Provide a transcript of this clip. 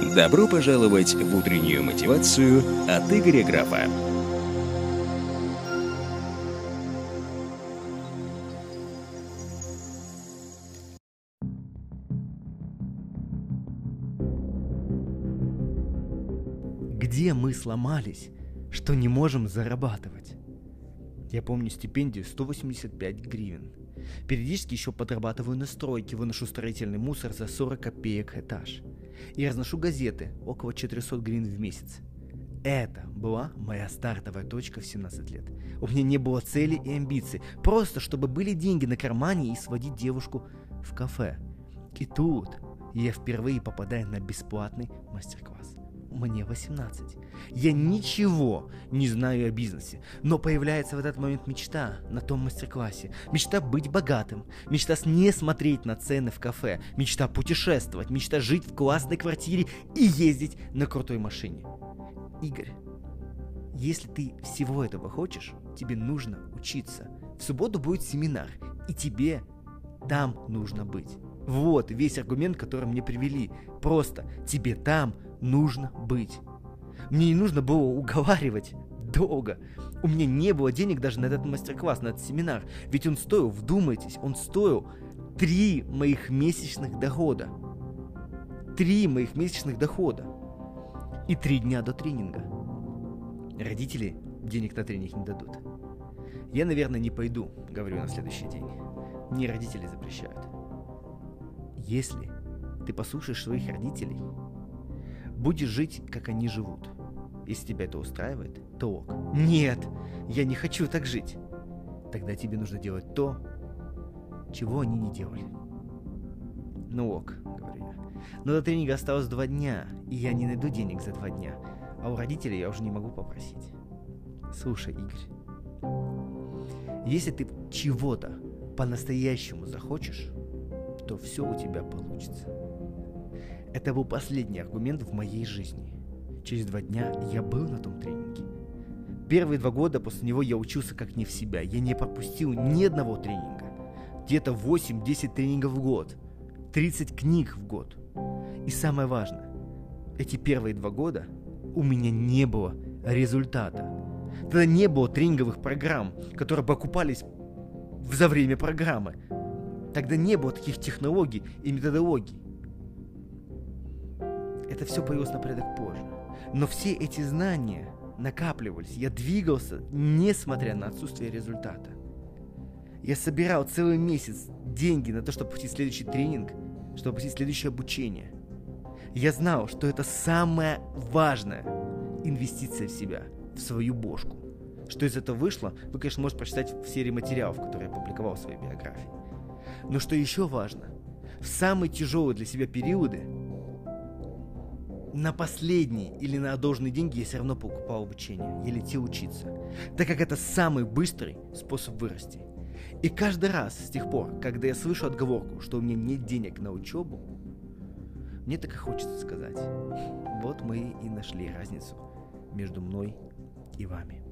Добро пожаловать в утреннюю мотивацию от Игоря Графа. Где мы сломались, что не можем зарабатывать? Я помню стипендию 185 гривен. Периодически еще подрабатываю на стройке, выношу строительный мусор за 40 копеек этаж. И разношу газеты, около 400 гривен в месяц. Это была моя стартовая точка в 17 лет. У меня не было цели и амбиций, просто чтобы были деньги на кармане и сводить девушку в кафе. И тут я впервые попадаю на бесплатный мастер-класс мне 18. Я ничего не знаю о бизнесе, но появляется в этот момент мечта на том мастер-классе. Мечта быть богатым, мечта не смотреть на цены в кафе, мечта путешествовать, мечта жить в классной квартире и ездить на крутой машине. Игорь, если ты всего этого хочешь, тебе нужно учиться. В субботу будет семинар, и тебе там нужно быть. Вот весь аргумент, который мне привели. Просто тебе там нужно быть. Мне не нужно было уговаривать долго. У меня не было денег даже на этот мастер-класс, на этот семинар. Ведь он стоил, вдумайтесь, он стоил три моих месячных дохода. Три моих месячных дохода. И три дня до тренинга. Родители денег на тренинг не дадут. Я, наверное, не пойду, говорю на следующий день. Мне родители запрещают. Если ты послушаешь своих родителей, будешь жить, как они живут. Если тебя это устраивает, то ок. Нет, я не хочу так жить. Тогда тебе нужно делать то, чего они не делали. Ну ок, говорю я. Но до тренинга осталось два дня, и я не найду денег за два дня. А у родителей я уже не могу попросить. Слушай, Игорь, если ты чего-то по-настоящему захочешь, то все у тебя получится. Это был последний аргумент в моей жизни. Через два дня я был на том тренинге. Первые два года после него я учился как не в себя. Я не пропустил ни одного тренинга. Где-то 8-10 тренингов в год. 30 книг в год. И самое важное, эти первые два года у меня не было результата. Тогда не было тренинговых программ, которые бы окупались за время программы. Тогда не было таких технологий и методологий. Это все появилось на порядок позже. Но все эти знания накапливались. Я двигался, несмотря на отсутствие результата. Я собирал целый месяц деньги на то, чтобы пустить следующий тренинг, чтобы пустить следующее обучение. Я знал, что это самая важная инвестиция в себя, в свою бошку. Что из этого вышло, вы, конечно, можете прочитать в серии материалов, которые я публиковал в своей биографии. Но что еще важно, в самые тяжелые для себя периоды, на последние или на одолженные деньги я все равно покупал обучение. Я летел учиться. Так как это самый быстрый способ вырасти. И каждый раз с тех пор, когда я слышу отговорку, что у меня нет денег на учебу, мне так и хочется сказать. Вот мы и нашли разницу между мной и вами.